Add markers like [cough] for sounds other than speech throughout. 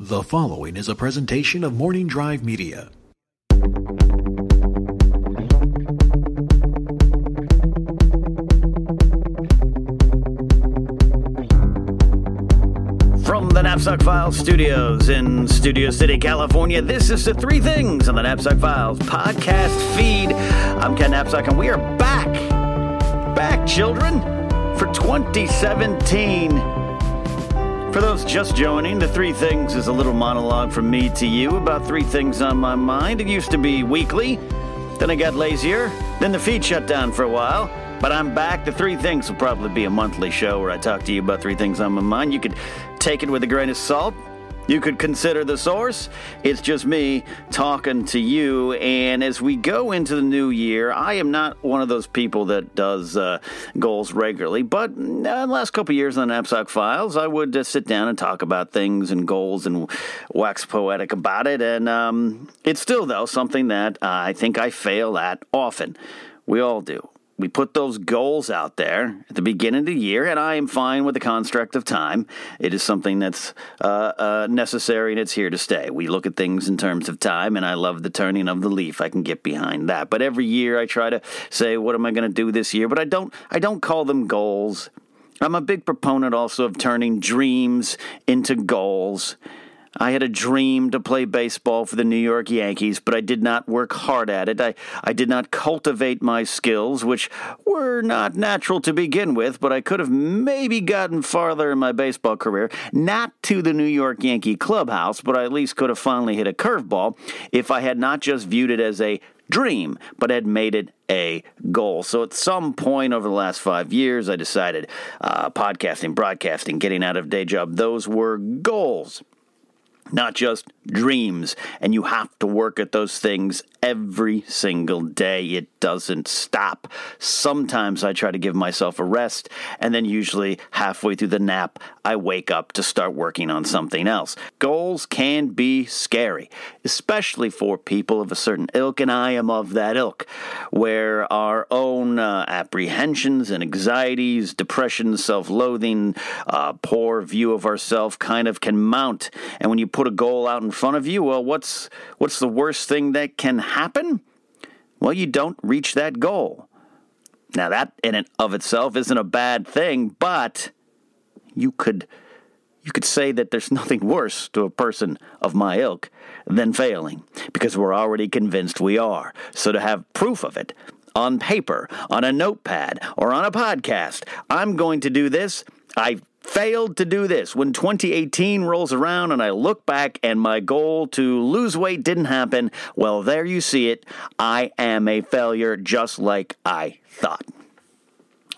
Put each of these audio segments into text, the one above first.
The following is a presentation of Morning Drive Media. From the Napzok Files studios in Studio City, California, this is the Three Things on the Napzok Files podcast feed. I'm Ken Napzok, and we are back. Back, children, for 2017. For those just joining, the Three Things is a little monologue from me to you about three things on my mind. It used to be weekly, then I got lazier, then the feed shut down for a while. But I'm back. The three things will probably be a monthly show where I talk to you about three things on my mind. You could take it with a grain of salt. You could consider the source. It's just me talking to you. And as we go into the new year, I am not one of those people that does uh, goals regularly. But uh, the last couple years on Napzok Files, I would uh, sit down and talk about things and goals and wax poetic about it. And um, it's still, though, something that I think I fail at often. We all do we put those goals out there at the beginning of the year, and I am fine with the construct of time. It is something that's uh, uh, necessary and it's here to stay. We look at things in terms of time, and I love the turning of the leaf. I can get behind that. But every year, I try to say, "What am I going to do this year?" But I don't. I don't call them goals. I'm a big proponent also of turning dreams into goals. I had a dream to play baseball for the New York Yankees, but I did not work hard at it. I, I did not cultivate my skills, which were not natural to begin with, but I could have maybe gotten farther in my baseball career. Not to the New York Yankee clubhouse, but I at least could have finally hit a curveball if I had not just viewed it as a dream, but had made it a goal. So at some point over the last five years, I decided uh, podcasting, broadcasting, getting out of day job, those were goals not just dreams. And you have to work at those things every single day. It doesn't stop. Sometimes I try to give myself a rest, and then usually halfway through the nap, I wake up to start working on something else. Goals can be scary, especially for people of a certain ilk, and I am of that ilk, where our own uh, apprehensions and anxieties, depression, self loathing, uh, poor view of ourselves kind of can mount. And when you put a goal out in front of you, well, what's, what's the worst thing that can happen? Well, you don't reach that goal. Now, that in and of itself isn't a bad thing, but you could you could say that there's [laughs] nothing worse to a person of my ilk than failing, because we're already convinced we are. So to have proof of it on paper, on a notepad, or on a podcast, I'm going to do this. I failed to do this. When 2018 rolls around and I look back and my goal to lose weight didn't happen, well, there you see it. I am a failure just like I thought.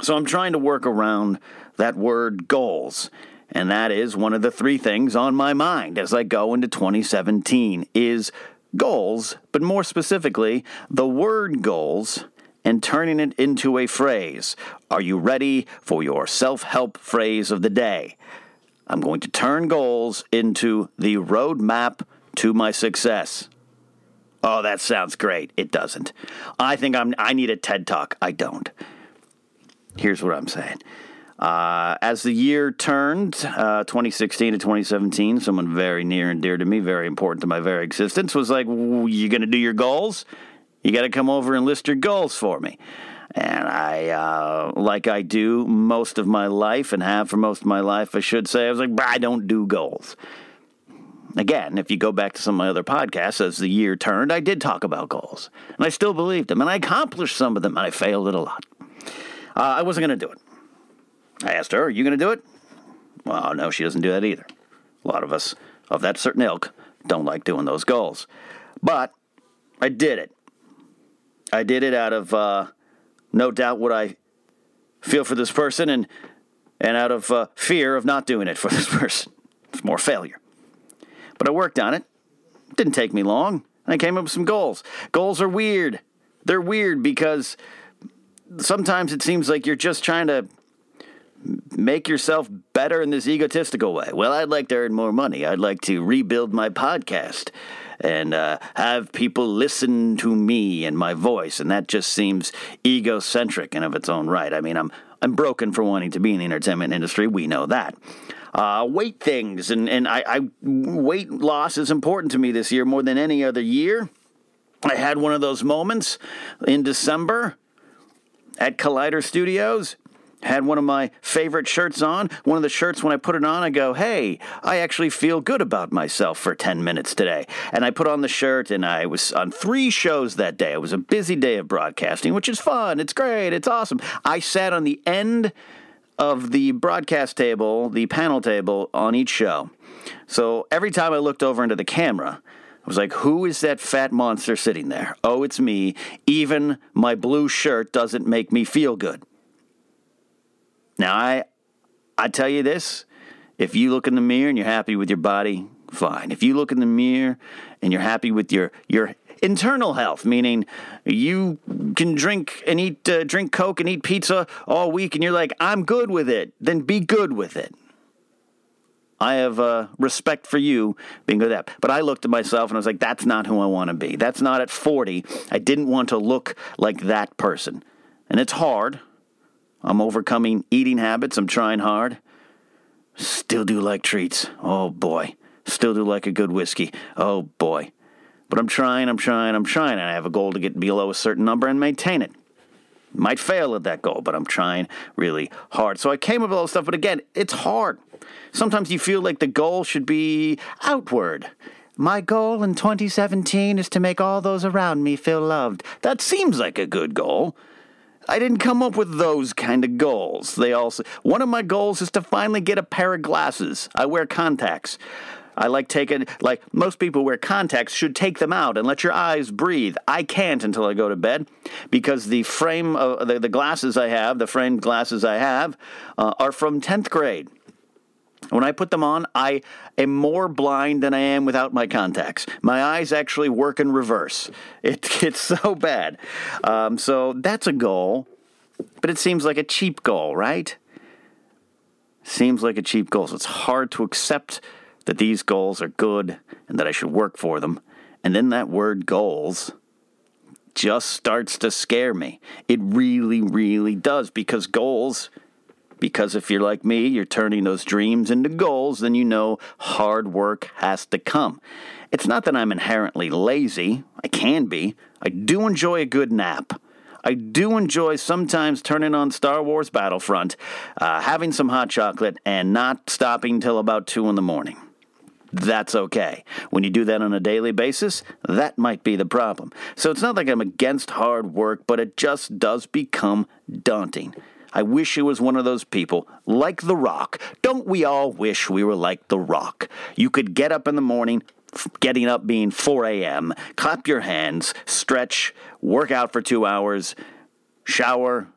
So I'm trying to work around that word goals. And that is one of the three things on my mind as I go into 2017 is goals, but more specifically, the word goals and turning it into a phrase. Are you ready for your self help phrase of the day? I'm going to turn goals into the roadmap to my success. Oh, that sounds great. It doesn't. I think I'm, I need a TED Talk. I don't. Here's what I'm saying. Uh, as the year turned, uh, 2016 to 2017, someone very near and dear to me, very important to my very existence, was like, You to do your goals? You got to come over and list your goals for me. And I, uh, like I do most of my life and have for most of my life, I should say, I was like, I don't do goals. Again, if you go back to some of my other podcasts, as the year turned, I did talk about goals. And I still believed them. And I accomplished some of them, and I failed at a lot. Uh, I wasn't going to do it. I asked her, Are you going to do it? Well, no, she doesn't do that either. A lot of us of that certain ilk don't like doing those goals. But I did it. I did it out of uh, no doubt what I feel for this person and and out of uh, fear of not doing it for [laughs] this person. It's more failure. But I worked on it. Didn't take me long. I came up with some goals. Goals are weird. They're weird because sometimes it seems like you're just trying to make yourself better in this egotistical way. Well, I'd like to earn more money. I'd like to rebuild my podcast and uh, have people listen to me and my voice, and that just seems egocentric and of its own right. I mean, I'm I'm broken for wanting to be in the entertainment industry. We know that. Uh, weight things and and I, I weight loss is important to me this year more than any other year. I had one of those moments in December at Collider Studios had one of my favorite shirts on. One of the shirts, when I put it on, I go, hey, I actually feel good about myself for 10 minutes today. And I put on the shirt, and I was on three shows that day. It was a busy day of broadcasting, which is fun. It's great. It's awesome. I sat on the end of the broadcast table, the panel table on each show. So every time I looked over into the camera, I was like, who is that fat monster sitting there? Oh, it's me. Even my blue shirt doesn't make me feel good. Now, I, I tell you this if you look in the mirror and you're happy with your body, fine. If you look in the mirror and you're happy with your, your internal health, meaning you can drink and eat, uh, drink Coke and eat pizza all week and you're like, I'm good with it, then be good with it. I have uh, respect for you being good at that. But I looked at myself and I was like, that's not who I want to be. That's not at 40. I didn't want to look like that person. And it's hard. I'm overcoming eating habits. I'm trying hard. Still do like treats. Oh boy. Still do like a good whiskey. Oh boy. But I'm trying, I'm trying, I'm trying. And I have a goal to get below a certain number and maintain it. Might fail at that goal, but I'm trying really hard. So I came up with all this stuff, but again, it's hard. Sometimes you feel like the goal should be outward. My goal in 2017 is to make all those around me feel loved. That seems like a good goal. I didn't come up with those kind of goals. They also one of my goals is to finally get a pair of glasses. I wear contacts. I like taking like most people wear contacts should take them out and let your eyes breathe. I can't until I go to bed because the frame of the, the glasses I have, the framed glasses I have, uh, are from tenth grade. When I put them on, I am more blind than I am without my contacts. My eyes actually work in reverse. It, [laughs] it's so bad. Um, so that's a goal, but it seems like a cheap goal, right? Seems like a cheap goal. So it's hard to accept that these goals are good and that I should work for them. And then that word goals just starts to scare me. It really, really does because goals because if you're like me, you're turning those dreams into goals, then you know hard work has to come. It's not that I'm inherently lazy, I can be. I do enjoy a good nap. I do enjoy sometimes turning on Star Wars Battlefront, uh, having some hot chocolate, and not stopping till about 2 in the morning. That's okay. When you do that on a daily basis, that might be the problem. So it's not like I'm against hard work, but it just does become daunting. I wish it was one of those people, like The Rock. Don't we all wish we were like The Rock? You could get up in the morning, getting up being 4 a.m., clap your hands, stretch, work out for two hours, shower,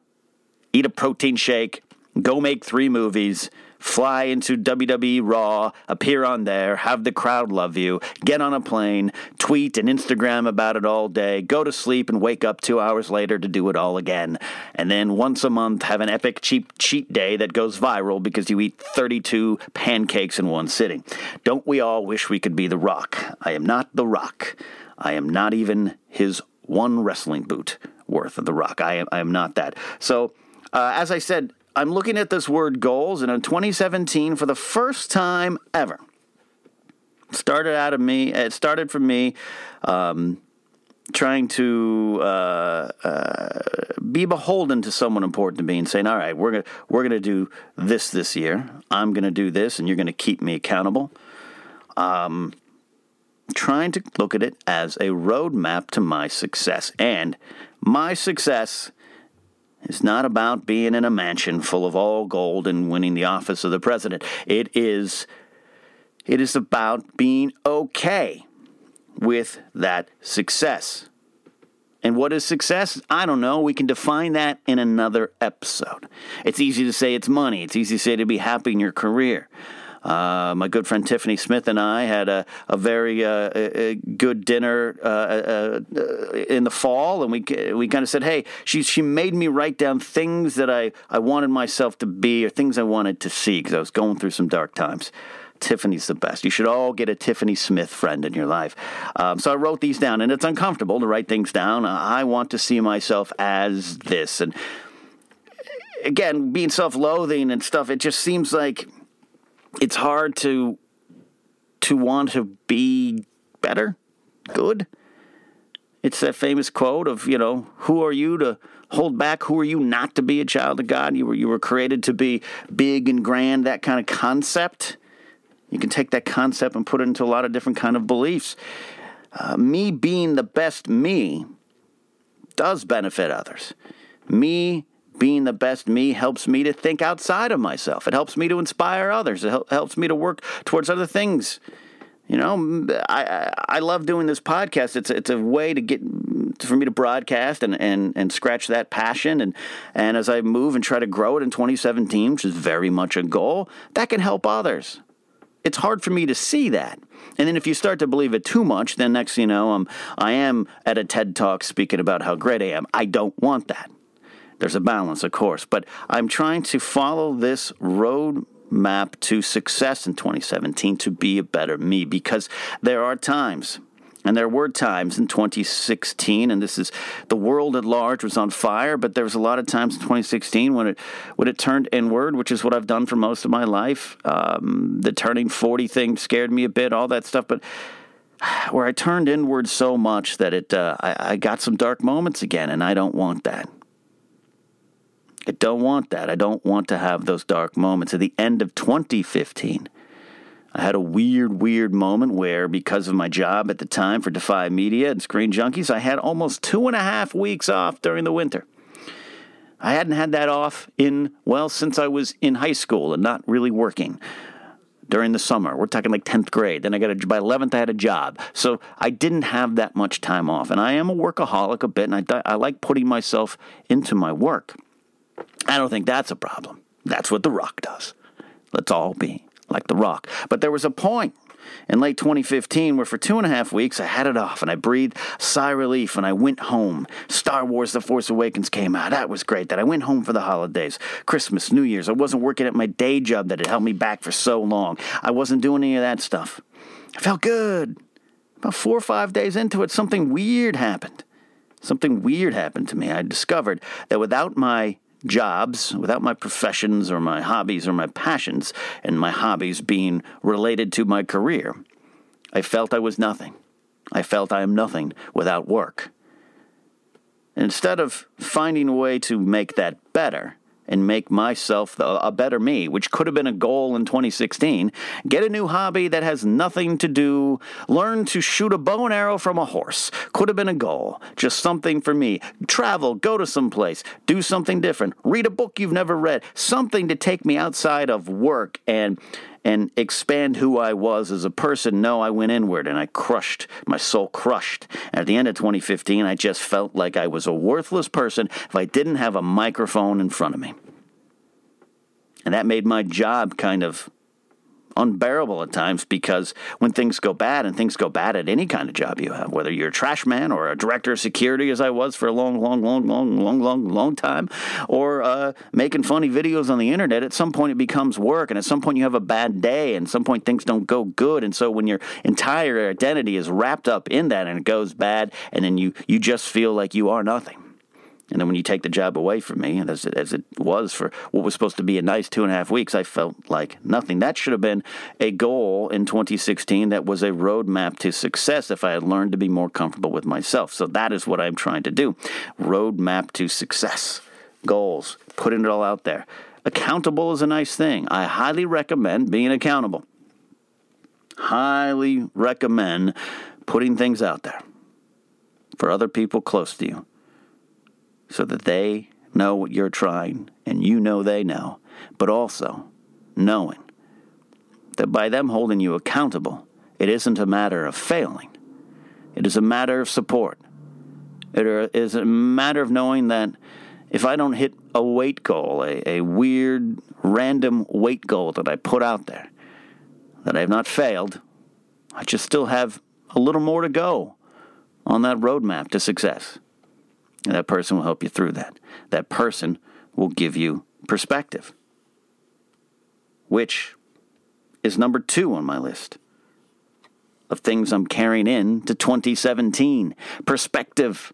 eat a protein shake, go make three movies fly into WWE Raw, appear on there, have the crowd love you, get on a plane, tweet and Instagram about it all day, go to sleep and wake up two hours later to do it all again. And then once a month have an epic cheap cheat day that goes viral because you eat 32 pancakes in one sitting. Don't we all wish we could be The Rock? I am not The Rock. I am not even his one wrestling boot worth of The Rock. I am, I am not that. So, uh, as I said, I'm looking at this word goals, and in 2017, for the first time ever, started out of me. It started from me. Um, trying to uh, uh, be beholden to someone important to me and saying, "All right, we're gonna we're gonna do this this year. I'm gonna do this, and you're gonna keep me accountable." Um, trying to look at it as a roadmap to my success, and my success it's not about being in a mansion full of all gold and winning the office of the president. It is it is about being okay with that success. And what is success? I don't know. We can define that in another episode. It's easy to say it's money. It's easy to say to be happy in your career. Uh, my good friend Tiffany Smith and I had a, a very uh, a, good dinner uh, uh, uh in the fall, and we we kind of said, "Hey, she she made me write down things that I I wanted myself to be or things I wanted to see because I was going through some dark times." Tiffany's the best. You should all get a Tiffany Smith friend in your life. Um, so I wrote these down, and it's uncomfortable to write things down. I want to see myself as this, and again, being self-loathing and stuff. It just seems like it's hard to to want to be better, good. It's that famous quote of, you know, who are you to hold back? Who are you not to be a child of God? You were you were created to be big and grand, that kind of concept. You can take that concept and put it into a lot of different kind of beliefs. Uh, me being the best me does benefit others. Me being the best me helps me to think outside of myself. It helps me to inspire others. It helps me to work towards other things. You know, I I love doing this podcast. It's it's a way to get for me to broadcast and, and, and scratch that passion. And, and as I move and try to grow it in 2017, which is very much a goal, that can help others. It's hard for me to see that. And then if you start to believe it too much, then next you know, I'm, I am at a TED Talk speaking about how great I am. I don't want that. There's a balance, of course, but I'm trying to follow this road map to success in 2017 to be a better me because there are times and there were times in 2016, and this is the world at large was on fire, but there was a lot of times in 2016 when it when it turned inward, which is what I've done for most of my life. Um, the turning 40 thing scared me a bit, all that stuff, but where I turned inward so much that it uh, I, I got some dark moments again, and I don't want that. I don't want that. I don't want to have those dark moments. At the end of 2015, I had a weird, weird moment where, because of my job at the time for Defy Media and Screen Junkies, I had almost two and a half weeks off during the winter. I hadn't had that off in, well, since I was in high school and not really working during the summer. We're talking like 10th grade. Then I got a, by 11th, I had a job. So I didn't have that much time off. And I am a workaholic a bit, and I, I like putting myself into my work. I don't think that's a problem. That's what The Rock does. Let's all be like The Rock. But there was a point in late 2015 where for two and a half weeks I had it off and I breathed sigh relief and I went home. Star Wars The Force Awakens came out. That was great. That I went home for the holidays, Christmas, New Year's. I wasn't working at my day job that had held me back for so long. I wasn't doing any of that stuff. I felt good. About four or five days into it, something weird happened. Something weird happened to me. I discovered that without my jobs, without my professions or my hobbies or my passions, and my hobbies being related to my career, I felt I was nothing. I felt I am nothing without work. instead of finding a way to make that better, and make myself a better me, which could have been a goal in 2016. Get a new hobby that has nothing to do. Learn to shoot a bow and arrow from a horse. Could have been a goal. Just something for me. Travel, go to some place, do something different. Read a book you've never read. Something to take me outside of work and and expand who I was as a person. No, I went inward and I crushed, my soul crushed. At the end of 2015, I just felt like I was a worthless person if I didn't have a microphone in front of me. And that made my job kind of unbearable at times because when things go bad, and things go bad at any kind of job you have, whether you're a trash man or a director of security, as I was for a long, long, long, long, long, long, long time, or uh, making funny videos on the internet, at some point it becomes work, and at some point you have a bad day, and at some point things don't go good, and so when your entire identity is wrapped up in that and it goes bad, and then you you just feel like you are nothing. And then when you take the job away from me, as it, as it was for what was supposed to be a nice two and a half weeks, I felt like nothing. That should have been a goal in 2016 that was a roadmap to success if I had learned to be more comfortable with myself. So that is what I'm trying to do. Roadmap to success. Goals. Putting it all out there. Accountable is a nice thing. I highly recommend being accountable. Highly recommend putting things out there for other people close to you so that they know what you're trying and you know they know, but also knowing that by them holding you accountable, it isn't a matter of failing, it is a matter of support. It is a matter of knowing that if I don't hit a weight goal, a, a weird, random weight goal that I put out there, that I have not failed. I just still have a little more to go on that roadmap to success. That person will help you through that. That person will give you perspective, which is number two on my list of things I'm carrying in to 2017. Perspective.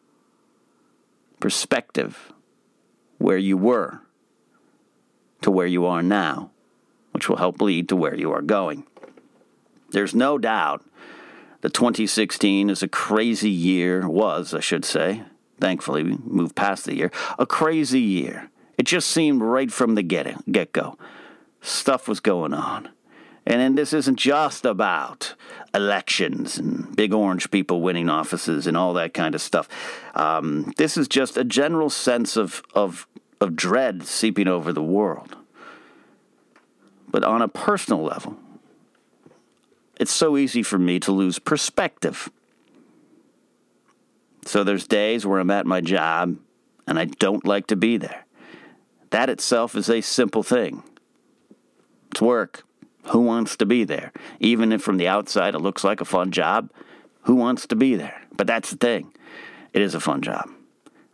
Perspective. Where you were to where you are now, which will help lead to where you are going. There's no doubt that 2016 is a crazy year, was, I should say. Thankfully, we moved past the year. A crazy year. It just seemed right from the get get go. Stuff was going on. And then this isn't just about elections and big orange people winning offices and all that kind of stuff. Um, this is just a general sense of, of, of dread seeping over the world. But on a personal level, it's so easy for me to lose perspective. So there's days where I'm at my job and I don't like to be there. That itself is a simple thing. It's work. Who wants to be there? Even if from the outside it looks like a fun job, who wants to be there? But that's the thing. It is a fun job.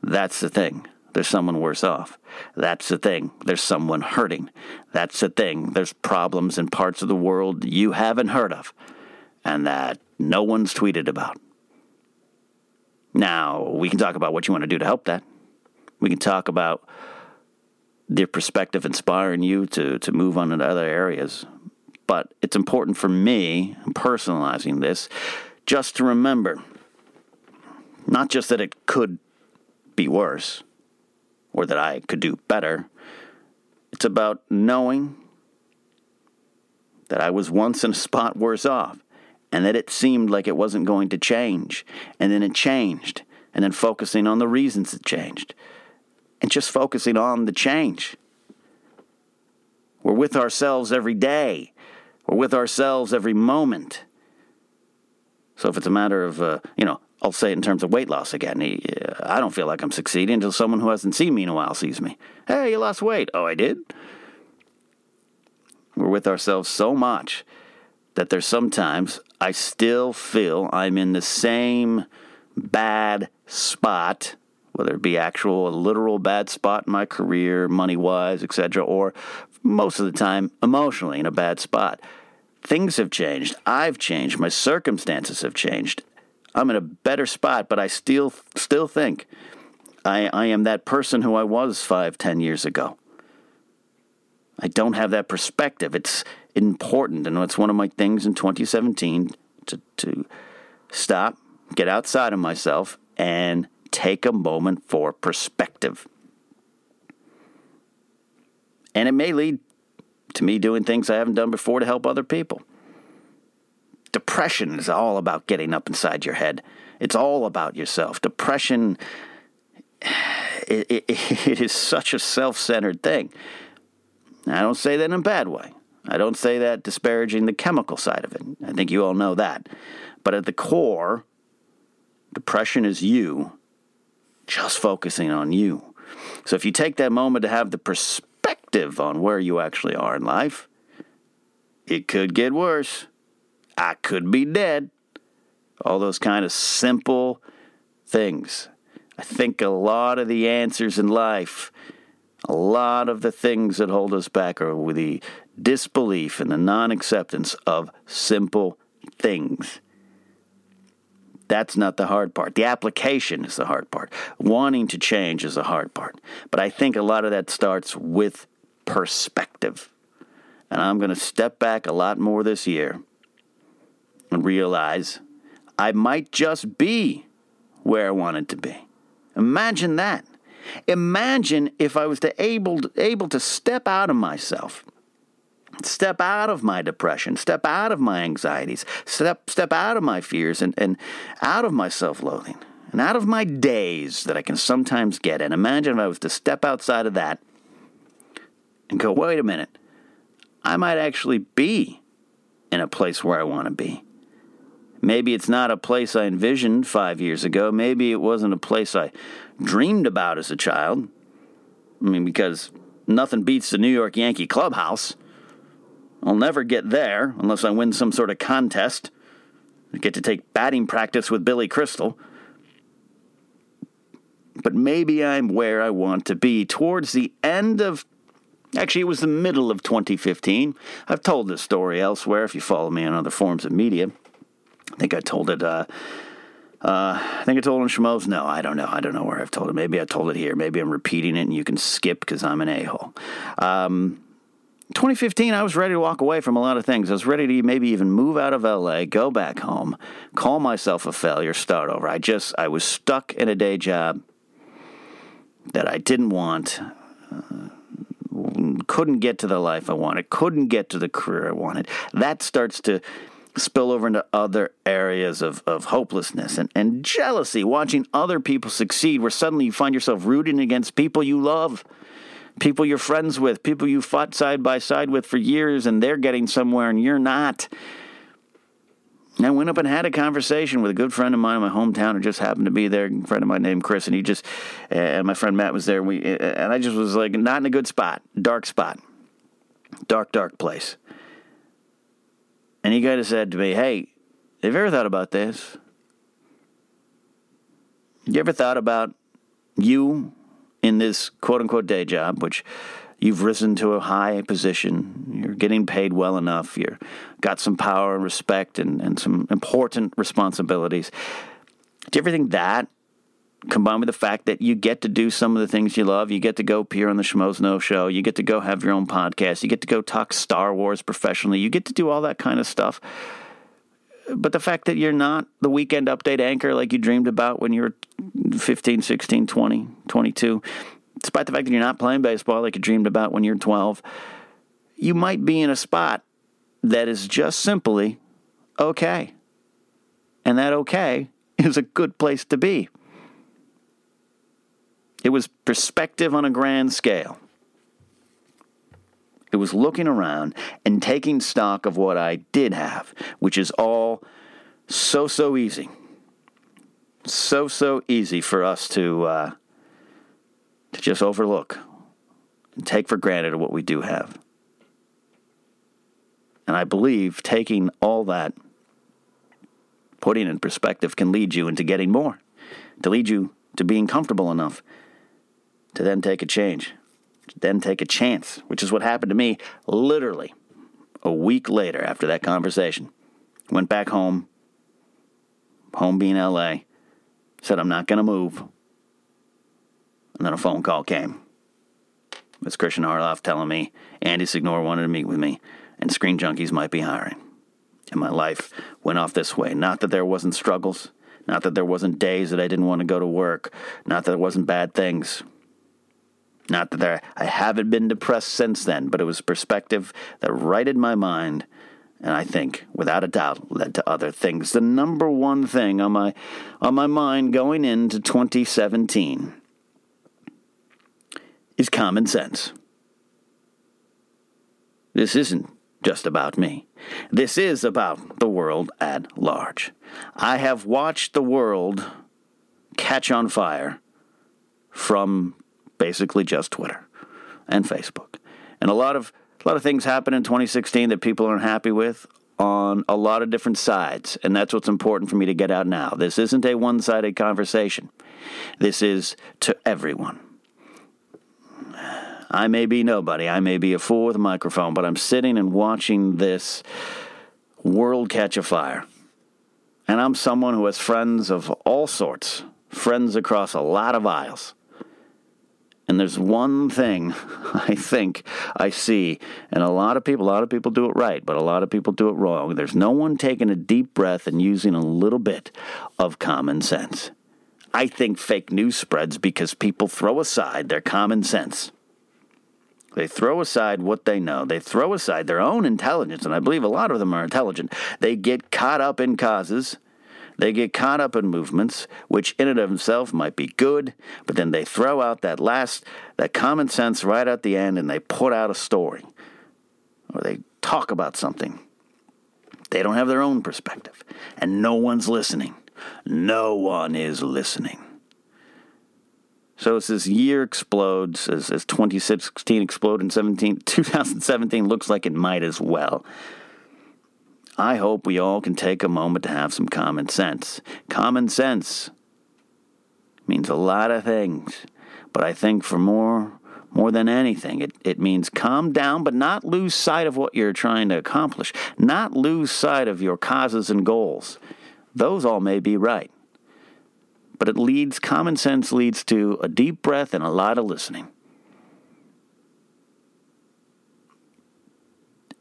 That's the thing. There's someone worse off. That's the thing. There's someone hurting. That's the thing. There's problems in parts of the world you haven't heard of and that no one's tweeted about. Now, we can talk about what you want to do to help that. We can talk about their perspective inspiring you to, to move on into other areas. But it's important for me, personalizing this, just to remember not just that it could be worse or that I could do better. It's about knowing that I was once in a spot worse off and that it seemed like it wasn't going to change. And then it changed. And then focusing on the reasons it changed and just focusing on the change. We're with ourselves every day. We're with ourselves every moment. So if it's a matter of, uh, you know, I'll say it in terms of weight loss again. I don't feel like I'm succeeding until someone who hasn't seen me in a while sees me. Hey, you lost weight. Oh, I did? We're with ourselves so much that there's sometimes I still feel I'm in the same bad spot, whether it be actual, a literal bad spot in my career, money wise, etc., or most of the time emotionally in a bad spot. Things have changed. I've changed. My circumstances have changed. I'm in a better spot, but I still still think I, I am that person who I was five, ten years ago. I don't have that perspective. It's important, and it's one of my things in 2017 to, to stop, get outside of myself, and take a moment for perspective. And it may lead to me doing things I haven't done before to help other people. Depression is all about getting up inside your head. It's all about yourself. Depression, [sighs] it, it, [laughs] it is such a self centered thing. I don't say that in a bad way. I don't say that disparaging the chemical side of it. I think you all know that. But at the core, depression is you just focusing on you. So if you take that moment to have the perspective on where you actually are in life, it could get worse. I could be dead. All those kind of simple things. I think a lot of the answers in life, a lot of the things that hold us back are the disbelief and the non acceptance of simple things. That's not the hard part. The application is the hard part. Wanting to change is the hard part. But I think a lot of that starts with perspective. And I'm going to step back a lot more this year and realize I might just be where I wanted to be. Imagine that. Imagine if I was to able, able to step out of myself step out of my depression, step out of my anxieties, step step out of my fears and, and out of my self-loathing and out of my days that I can sometimes get. And imagine if I was to step outside of that and go, wait a minute, I might actually be in a place where I want to be. Maybe it's not a place I envisioned five years ago. Maybe it wasn't a place I dreamed about as a child. I mean, because nothing beats the New York Yankee clubhouse. I'll never get there unless I win some sort of contest. I get to take batting practice with Billy Crystal. But maybe I'm where I want to be towards the end of. Actually, it was the middle of 2015. I've told this story elsewhere if you follow me on other forms of media. I think I told it. Uh, uh, I think I told it on Schmoes. No, I don't know. I don't know where I've told it. Maybe I told it here. Maybe I'm repeating it and you can skip because I'm an a hole. Um, 2015, I was ready to walk away from a lot of things. I was ready to maybe even move out of LA, go back home, call myself a failure, start over. I just, I was stuck in a day job that I didn't want, uh, couldn't get to the life I wanted, couldn't get to the career I wanted. That starts to spill over into other areas of, of hopelessness and, and jealousy, watching other people succeed, where suddenly you find yourself rooting against people you love, people you're friends with, people you fought side by side with for years, and they're getting somewhere and you're not. And I went up and had a conversation with a good friend of mine in my hometown who just happened to be there. A friend of mine named Chris, and he just, and my friend Matt was there. We, and I just was like, not in a good spot, dark spot, dark, dark place. And he kind of said to me, Hey, have you ever thought about this? You ever thought about you in this quote unquote day job, which you've risen to a high position, you're getting paid well enough, you've got some power and respect and, and some important responsibilities. Do you ever think that combined with the fact that you get to do some of the things you love. You get to go appear on the Schmoes Know Show. You get to go have your own podcast. You get to go talk Star Wars professionally. You get to do all that kind of stuff. But the fact that you're not the weekend update anchor like you dreamed about when you were 15, 16, 20, 22, despite the fact that you're not playing baseball like you dreamed about when you're 12, you might be in a spot that is just simply okay. And that okay [laughs] is a good place to be. It was perspective on a grand scale. It was looking around and taking stock of what I did have, which is all so, so easy. So, so easy for us to, uh, to just overlook and take for granted what we do have. And I believe taking all that, putting in perspective, can lead you into getting more, to lead you to being comfortable enough to then take a change, to then take a chance, which is what happened to me literally a week later after that conversation. Went back home, home being LA, said, I'm not going to move. And then a phone call came. It was Kristian Harloff telling me Andy Signore wanted to meet with me, and Screen Junkies might be hiring. And my life went off this way. Not that there wasn't struggles, not that there wasn't days that I didn't want to go to work, not that there wasn't bad things. Not that there, I haven't been depressed since then, but it was perspective that righted my mind, and I think, without a doubt, led to other things. The number one thing on my on my mind going into 2017 is common sense. This isn't just about me. This is about the world at large. I have watched the world catch on fire from basically just Twitter and Facebook. And a lot of a lot of things happen in 2016 that people aren't happy with on a lot of different sides, and that's what's important for me to get out now. This isn't a one-sided conversation. This is to everyone. I may be nobody. I may be a fool with a microphone, but I'm sitting and watching this world catch a fire. And I'm someone who has friends of all sorts, friends across a lot of aisles. And there's one thing [laughs] I think I see, and a lot of people, a lot of people do it right, but a lot of people do it wrong. There's no one taking a deep breath and using a little bit of common sense. I think fake news spreads because people throw aside their common sense. They throw aside what they know. They throw aside their own intelligence, and I believe a lot of them are intelligent. They get caught up in causes they get caught up in movements, which in and of themselves might be good, but then they throw out that last, that common sense right at the end and they put out a story or they talk about something. They don't have their own perspective, and no one's listening. No one is listening. So as this year explodes, as, as 2016 exploded in 17, [laughs] 2017 looks like it might as well. I hope we all can take a moment to have some common sense. Common sense means a lot of things, but I think for more more than anything, it, it means calm down, but not lose sight of what you're trying to accomplish, not lose sight of your causes and goals. Those all may be right. But it leads, common sense leads to a deep breath and a lot of listening.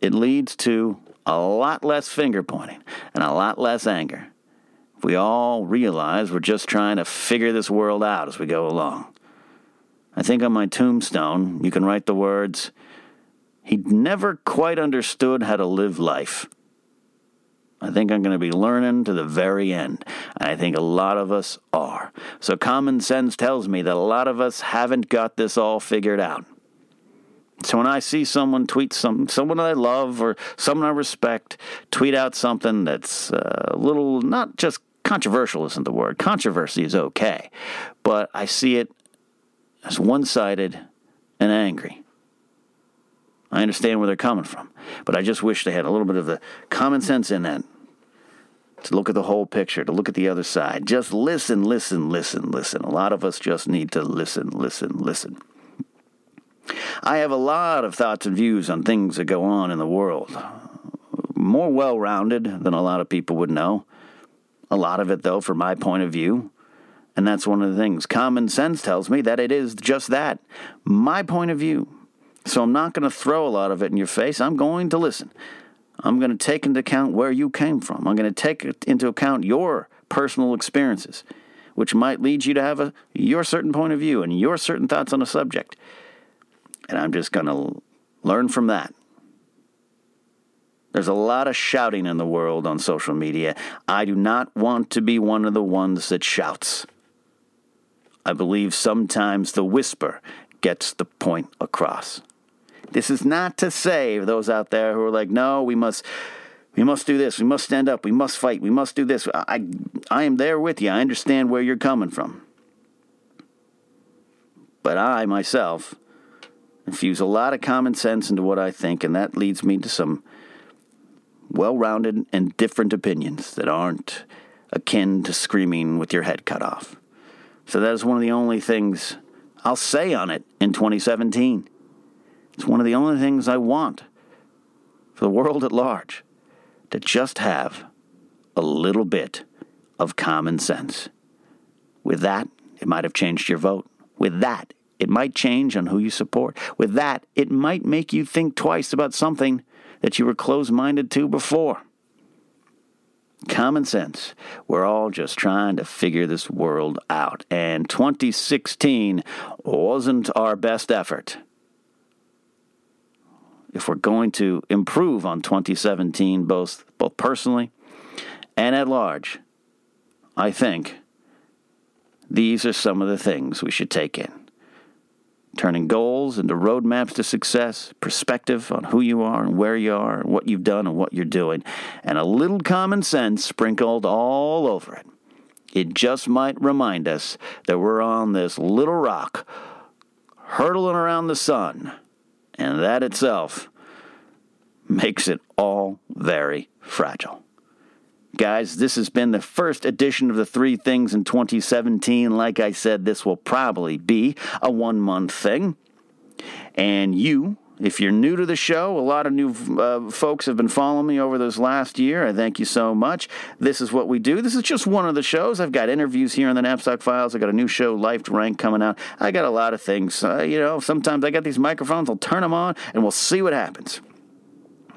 It leads to a lot less finger pointing and a lot less anger. If we all realize we're just trying to figure this world out as we go along. I think on my tombstone, you can write the words, He never quite understood how to live life. I think I'm going to be learning to the very end. And I think a lot of us are. So common sense tells me that a lot of us haven't got this all figured out. So when I see someone tweet some someone I love or someone I respect tweet out something that's uh, a little not just controversial isn't the word. Controversy is okay, but I see it as one-sided and angry. I understand where they're coming from, but I just wish they had a little bit of the common sense in that to look at the whole picture, to look at the other side. Just listen, listen, listen, listen. A lot of us just need to listen, listen, listen. I have a lot of thoughts and views on things that go on in the world. More well rounded than a lot of people would know. A lot of it, though, from my point of view. And that's one of the things. Common sense tells me that it is just that my point of view. So I'm not going to throw a lot of it in your face. I'm going to listen. I'm going to take into account where you came from. I'm going to take into account your personal experiences, which might lead you to have a your certain point of view and your certain thoughts on a subject. And I'm just going to learn from that. There's a lot of shouting in the world on social media. I do not want to be one of the ones that shouts. I believe sometimes the whisper gets the point across. This is not to say those out there who are like, no, we must we must do this, we must stand up, we must fight, we must do this. I I am there with you. I understand where you're coming from. But I myself infuse a lot of common sense into what I think, and that leads me to some well rounded and different opinions that aren't akin to screaming with your head cut off. So that is one of the only things I'll say on it in 2017. It's one of the only things I want for the world at large to just have a little bit of common sense. With that, it might have changed your vote. With that, it might change on who you support. With that, it might make you think twice about something that you were close minded to before. Common sense. We're all just trying to figure this world out. And 2016 wasn't our best effort. If we're going to improve on 2017, both, both personally and at large, I think these are some of the things we should take in turning goals into roadmaps to success, perspective on who you are and where you are and what you've done and what you're doing, and a little common sense sprinkled all over it. It just might remind us that we're on this little rock hurtling around the sun, and that itself makes it all very fragile. Guys, this has been the first edition of the Three Things in 2017. Like I said, this will probably be a one month thing. And you, if you're new to the show, a lot of new uh, folks have been following me over this last year. I thank you so much. This is what we do. This is just one of the shows. I've got interviews here on the Napzok Files. I got a new show, Life to Rank, coming out. I got a lot of things. Uh, you know, sometimes I got these microphones. I'll turn them on, and we'll see what happens.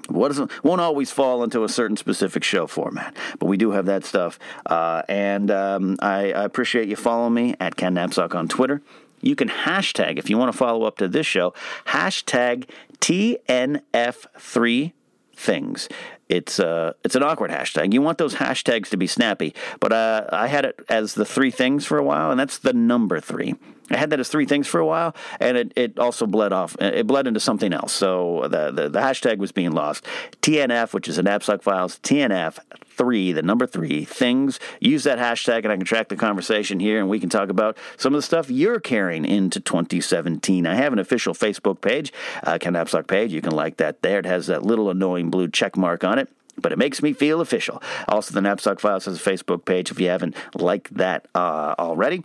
What is, won't always fall into a certain specific show format, but we do have that stuff. Uh, and um, I, I, appreciate you following me at Ken Napzok on Twitter. You can hashtag, if you want to follow up to this show, hashtag TNF3 things. It's uh, it's an awkward hashtag. You want those hashtags to be snappy, but uh, I had it as the three things for a while, and that's the number three. I had that as three things for a while, and it, it also bled off. It bled into something else. So the, the, the hashtag was being lost. TNF, which is Napzok Files, TNF three, the number three things. Use that hashtag, and I can track the conversation here, and we can talk about some of the stuff you're carrying into 2017. I have an official Facebook page, uh, Ken Napzok page. You can like that there. It has that little annoying blue check mark on it but it makes me feel official. Also, the Napzok Files has a Facebook page if you haven't liked that uh, already.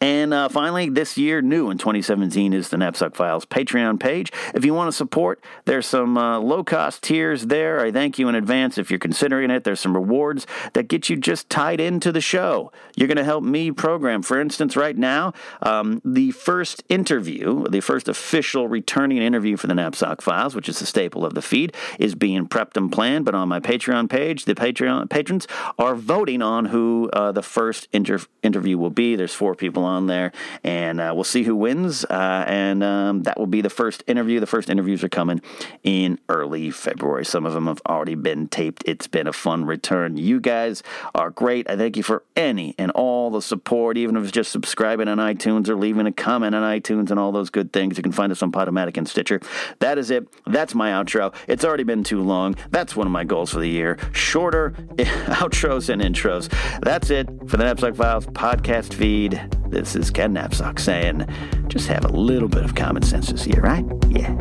And uh, finally, this year, new in 2017, is the Napzok Files Patreon page. If you want to support, there's some uh, low cost tiers there. I thank you in advance if you're considering it. There's some rewards that get you just tied into the show. You're going to help me program. For instance, right now, um, the first interview, the first official returning interview for the Napzok Files, which is the staple of the feed, is being prepped and planned. But on my Patreon page, the Patreon patrons are voting on who uh, the first inter- interview will be. There's four people on there, and uh, we'll see who wins. Uh, and um, that will be the first interview. The first interviews are coming in early February. Some of them have already been taped. It's been a fun return. You guys are great. I thank you for any and all the support, even if it's just subscribing on iTunes or leaving a comment on iTunes and all those good things. You can find us on Podomatic and Stitcher. That is it. That's my outro. It's already been too long. That's one of my goals for the year. Shorter [laughs] outros and intros. That's it for the Napzok Files podcast feed. This is Ken Napzok saying, just have a little bit of common sense this year, right? Yeah.